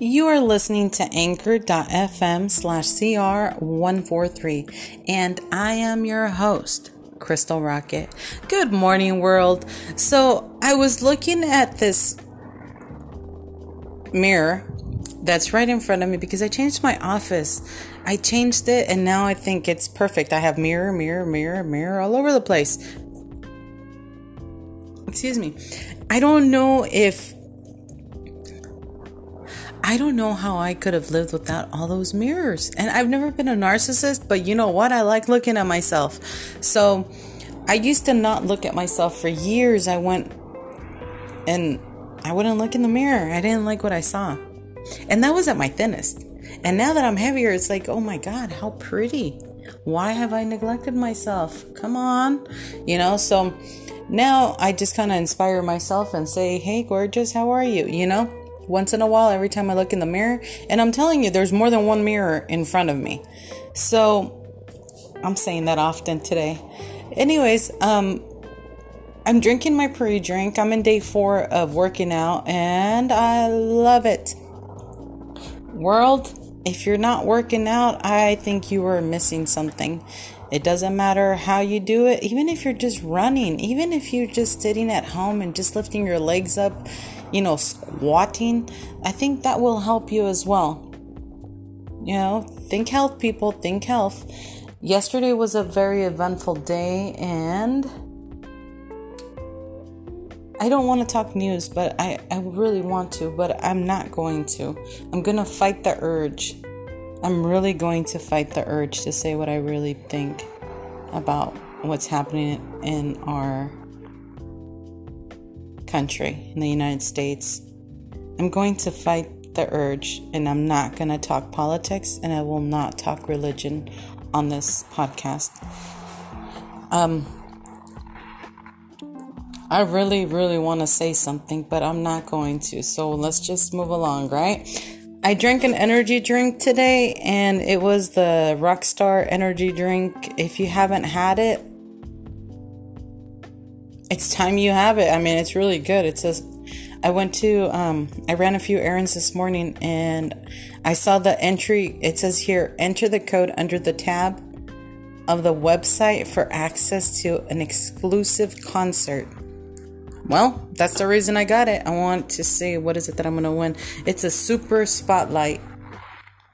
You are listening to anchor.fm slash CR143, and I am your host, Crystal Rocket. Good morning, world. So, I was looking at this mirror that's right in front of me because I changed my office. I changed it, and now I think it's perfect. I have mirror, mirror, mirror, mirror all over the place. Excuse me. I don't know if I don't know how I could have lived without all those mirrors. And I've never been a narcissist, but you know what? I like looking at myself. So I used to not look at myself for years. I went and I wouldn't look in the mirror. I didn't like what I saw. And that was at my thinnest. And now that I'm heavier, it's like, oh my God, how pretty. Why have I neglected myself? Come on. You know, so now I just kind of inspire myself and say, hey, gorgeous, how are you? You know? Once in a while every time I look in the mirror. And I'm telling you, there's more than one mirror in front of me. So I'm saying that often today. Anyways, um, I'm drinking my pre drink. I'm in day four of working out and I love it. World, if you're not working out, I think you are missing something. It doesn't matter how you do it, even if you're just running, even if you're just sitting at home and just lifting your legs up you know, squatting, I think that will help you as well. You know, think health, people, think health. Yesterday was a very eventful day, and I don't want to talk news, but I, I really want to, but I'm not going to. I'm going to fight the urge. I'm really going to fight the urge to say what I really think about what's happening in our country, in the United States. I'm going to fight the urge and I'm not going to talk politics and I will not talk religion on this podcast. Um, I really, really want to say something, but I'm not going to. So let's just move along, right? I drank an energy drink today and it was the Rockstar energy drink. If you haven't had it, it's time you have it. I mean, it's really good. It says, I went to, um, I ran a few errands this morning and I saw the entry. It says here, enter the code under the tab of the website for access to an exclusive concert. Well, that's the reason I got it. I want to see what is it that I'm going to win. It's a super spotlight.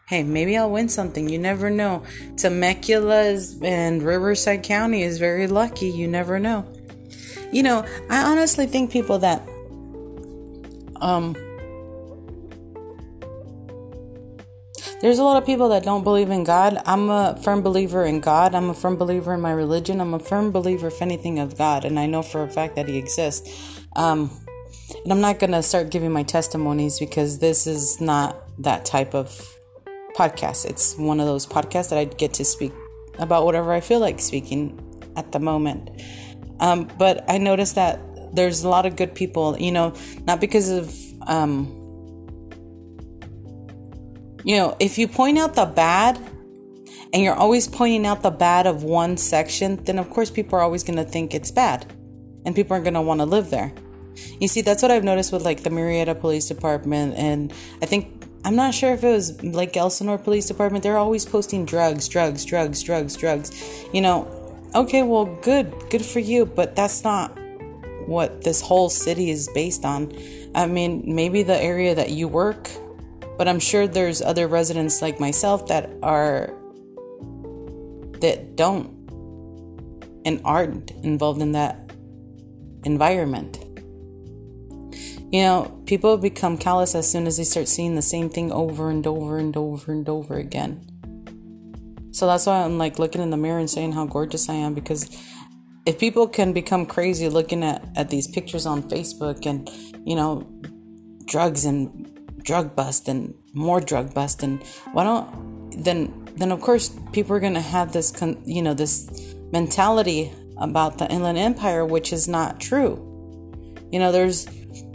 Hey, maybe I'll win something. You never know. Temecula and Riverside County is very lucky. You never know. You know, I honestly think people that um there's a lot of people that don't believe in God. I'm a firm believer in God. I'm a firm believer in my religion. I'm a firm believer, if anything, of God, and I know for a fact that He exists. Um, and I'm not gonna start giving my testimonies because this is not that type of podcast. It's one of those podcasts that I get to speak about whatever I feel like speaking at the moment. Um, but I noticed that there's a lot of good people, you know, not because of, um, you know, if you point out the bad and you're always pointing out the bad of one section, then of course people are always going to think it's bad and people aren't going to want to live there. You see, that's what I've noticed with like the Murrieta Police Department, and I think I'm not sure if it was like Elsinore Police Department. They're always posting drugs, drugs, drugs, drugs, drugs. You know, okay, well, good, good for you, but that's not what this whole city is based on. I mean, maybe the area that you work, but I'm sure there's other residents like myself that are that don't and aren't involved in that environment. You know, people become callous as soon as they start seeing the same thing over and over and over and over again. So that's why I'm like looking in the mirror and saying how gorgeous I am because if people can become crazy looking at, at these pictures on Facebook and, you know, drugs and drug bust and more drug bust and why don't then then of course people are going to have this con, you know this mentality about the inland empire which is not true. You know there's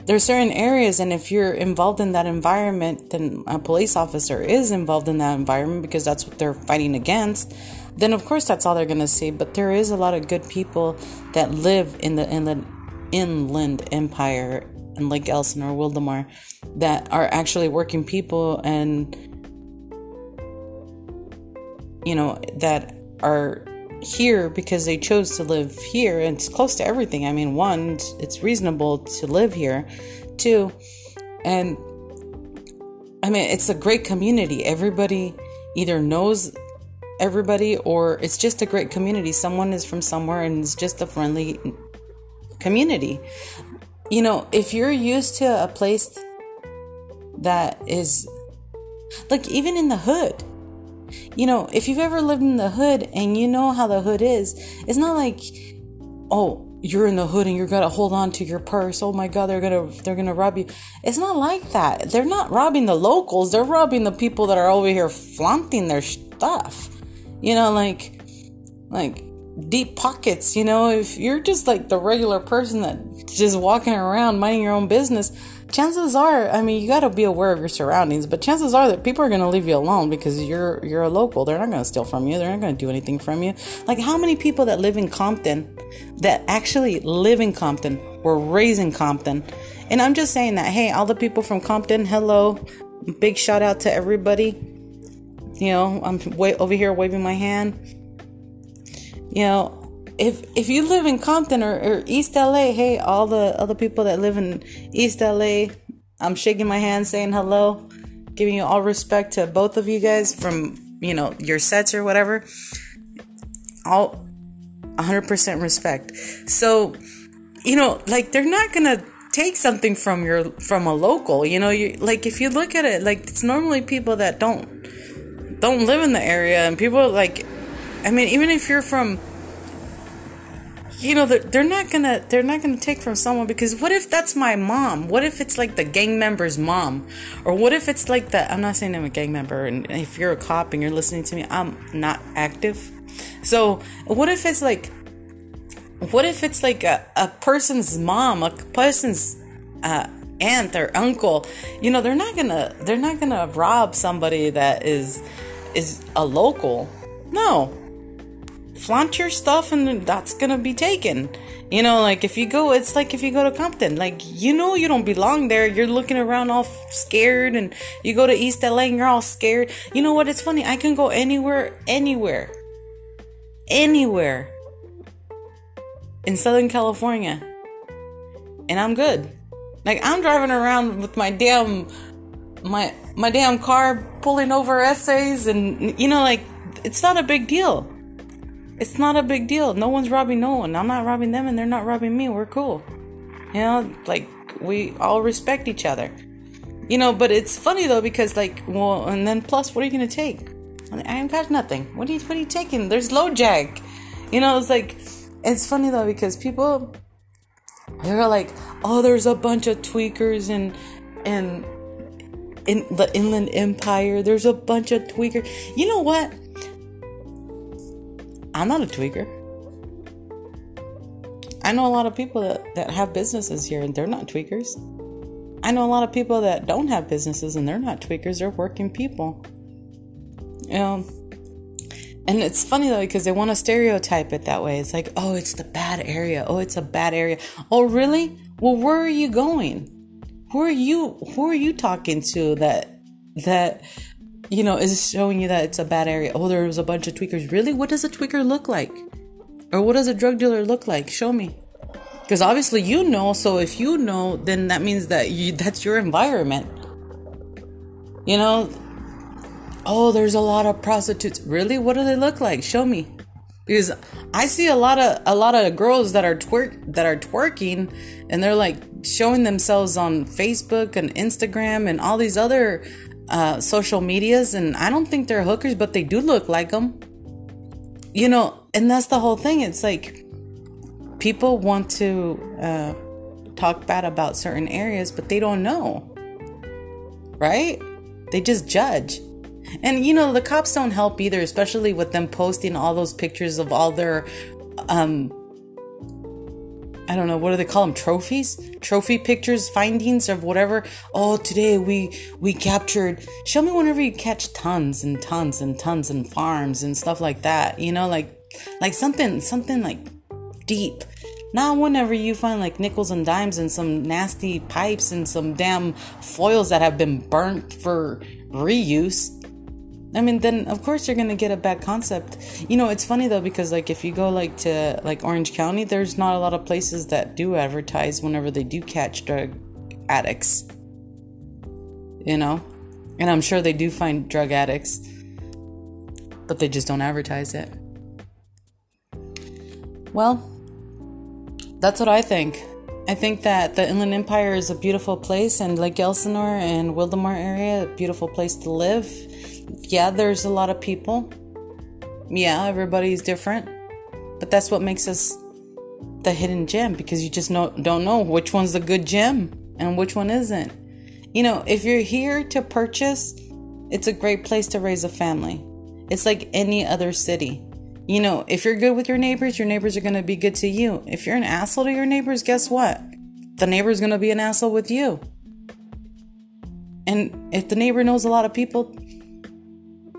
there's certain areas and if you're involved in that environment then a police officer is involved in that environment because that's what they're fighting against then of course that's all they're going to see. But there is a lot of good people that live in the inland inland empire in Lake Elsinore, Wildomar, that are actually working people and you know that are here because they chose to live here and it's close to everything. I mean, one, it's reasonable to live here. Two, and I mean, it's a great community. Everybody either knows everybody or it's just a great community. Someone is from somewhere and it's just a friendly community. You know, if you're used to a place that is like even in the hood, you know, if you've ever lived in the hood and you know how the hood is, it's not like, oh, you're in the hood and you're gonna hold on to your purse. Oh my god, they're gonna they're gonna rob you. It's not like that. They're not robbing the locals. They're robbing the people that are over here flaunting their stuff. You know, like like deep pockets. You know, if you're just like the regular person that just walking around minding your own business, chances are, I mean, you got to be aware of your surroundings, but chances are that people are going to leave you alone because you're you're a local. They're not going to steal from you. They're not going to do anything from you. Like how many people that live in Compton that actually live in Compton were raised in Compton. And I'm just saying that, hey, all the people from Compton, hello. Big shout out to everybody. You know, I'm way over here waving my hand. You know, if if you live in Compton or, or East LA, hey, all the other people that live in East LA, I'm shaking my hand saying hello, giving you all respect to both of you guys from, you know, your sets or whatever. All 100% respect. So, you know, like they're not to take something from your from a local, you know, you like if you look at it like it's normally people that don't don't live in the area and people like I mean, even if you're from you know they're, not gonna they're not gonna take from someone because what if that's my mom? What if it's like the gang member's mom? Or what if it's like the i'm not saying i'm a gang member and if you're a cop and you're listening to me i'm not active. So what if it's like what if it's like a, a person's mom a person's uh, aunt or uncle? You know they're not gonna they're not gonna rob somebody that is is a local. No flaunt your stuff and that's gonna be taken. You know, like if you go, it's like if you go to Compton, like you know you don't belong there. You're looking around all scared, and you go to East LA and you're all scared. You know what? It's funny. I can go anywhere, anywhere, anywhere in Southern California, and I'm good. Like I'm driving around with my damn my my damn car pulling over essays, and you know, like it's not a big deal it's not a big deal. No one's robbing no one. I'm not robbing them and they're not robbing me. We're cool. You know, like we all respect each other. You know, but it's funny though because like, well, and then plus, what are you gonna take? I ain't got nothing. What are you? What are you taking? There's LoJack. You know, it's like, it's funny though because people, they're like, oh, there's a bunch of tweakers and and in the Inland Empire. There's a bunch of tweakers. You know what? I'm not a tweaker. I know a lot of people that, that have businesses here and they're not tweakers. I know a lot of people that don't have businesses and they're not tweakers, they're working people. Know, and it's funny though because they want to stereotype it that way. It's like, oh, it's the bad area. Oh, it's a bad area. Oh, really? Well, where are you going? Who are you? Who are you talking to that that you know, is showing you that it's a bad area. Oh, there was a bunch of tweakers. Really? What does a tweaker look like? Or what does a drug dealer look like? Show me. Because obviously you know, so if you know, then that means that you that's your environment. You know, oh, there's a lot of prostitutes. Really? What do they look like? Show me. Because I see a lot of a lot of girls that are twerk that are twerking and they're like showing themselves on Facebook and Instagram and all these other uh, social medias, and I don't think they're hookers, but they do look like them. You know, and that's the whole thing. It's like people want to uh, talk bad about certain areas, but they don't know, right? They just judge. And you know, the cops don't help either, especially with them posting all those pictures of all their um I don't know, what do they call them? Trophies? Trophy pictures, findings of whatever. Oh, today we we captured. Show me whenever you catch tons and tons and tons and farms and stuff like that. You know, like like something something like deep. Not whenever you find like nickels and dimes and some nasty pipes and some damn foils that have been burnt for reuse. I mean, then of course you're gonna get a bad concept. You know, it's funny though because like if you go like to like Orange County, there's not a lot of places that do advertise whenever they do catch drug addicts. You know, and I'm sure they do find drug addicts, but they just don't advertise it. Well, that's what I think. I think that the Inland Empire is a beautiful place, and Lake Elsinore and Wildomar area, a beautiful place to live yeah, there's a lot of people. Yeah, everybody's different. But that's what makes us the hidden gem because you just know, don't know which one's the good gem and which one isn't. You know, if you're here to purchase, it's a great place to raise a family. It's like any other city. You know, if you're good with your neighbors, your neighbors are going to be good to you. If you're an asshole to your neighbors, guess what? The neighbor's going to be an asshole with you. And if the neighbor knows a lot of people,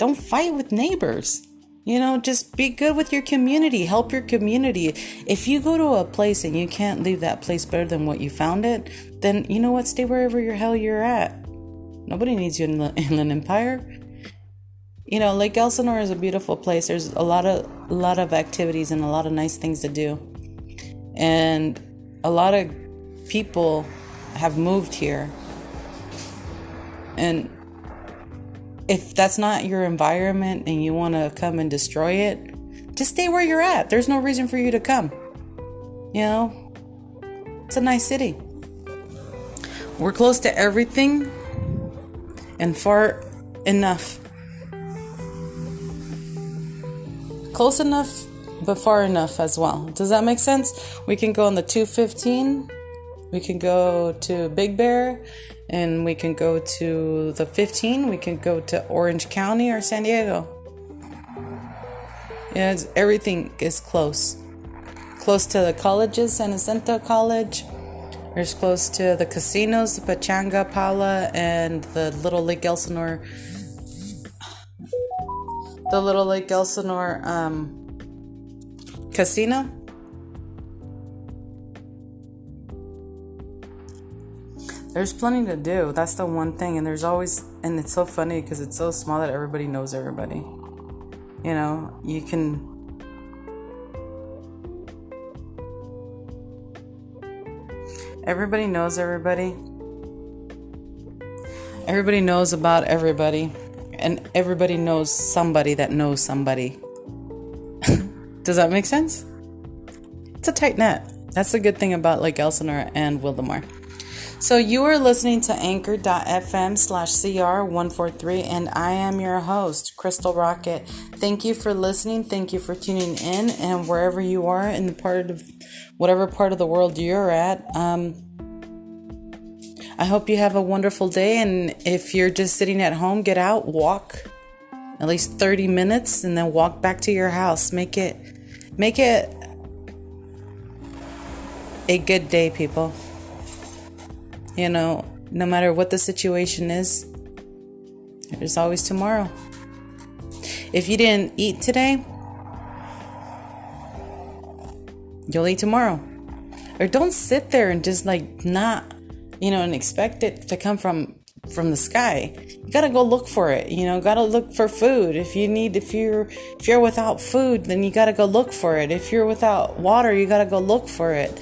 don't fight with neighbors. You know, just be good with your community. Help your community. If you go to a place and you can't leave that place better than what you found it, then you know what? Stay wherever your hell you're at. Nobody needs you in the Inland Empire. You know, Lake Elsinore is a beautiful place. There's a lot of a lot of activities and a lot of nice things to do. And a lot of people have moved here. And if that's not your environment and you want to come and destroy it, just stay where you're at. There's no reason for you to come. You know, it's a nice city. We're close to everything and far enough. Close enough, but far enough as well. Does that make sense? We can go on the 215, we can go to Big Bear, and we can go to the 15 we can go to orange county or san diego. Yeah everything is close. Close to the colleges san jacinto college. There's close to the casinos the Pechanga Pala and the little lake elsinore. The little lake elsinore um, casino there's plenty to do. That's the one thing. And there's always, and it's so funny because it's so small that everybody knows everybody. You know, you can. Everybody knows everybody. Everybody knows about everybody. And everybody knows somebody that knows somebody. Does that make sense? It's a tight net. That's the good thing about like Elsinore and Wildomar. So you are listening to anchor.fm slash CR143 and I am your host, Crystal Rocket. Thank you for listening. Thank you for tuning in and wherever you are in the part of whatever part of the world you're at. Um, I hope you have a wonderful day and if you're just sitting at home, get out, walk at least 30 minutes and then walk back to your house. Make it make it a good day, people. You know, no matter what the situation is, there's always tomorrow. If you didn't eat today, you'll eat tomorrow. Or don't sit there and just like not, you know, and expect it to come from from the sky. You gotta go look for it. You know, gotta look for food. If you need, if you're if you're without food, then you gotta go look for it. If you're without water, you gotta go look for it.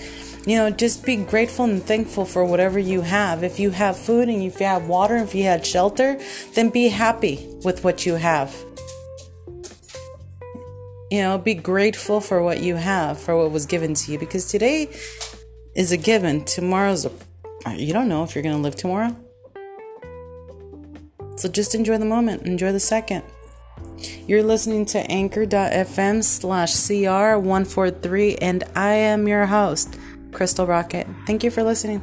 You know, just be grateful and thankful for whatever you have. If you have food and if you have water, if you had shelter, then be happy with what you have. You know, be grateful for what you have, for what was given to you, because today is a given. Tomorrow's a. You don't know if you're going to live tomorrow. So just enjoy the moment, enjoy the second. You're listening to anchor.fm slash CR143, and I am your host. Crystal Rocket. Thank you for listening.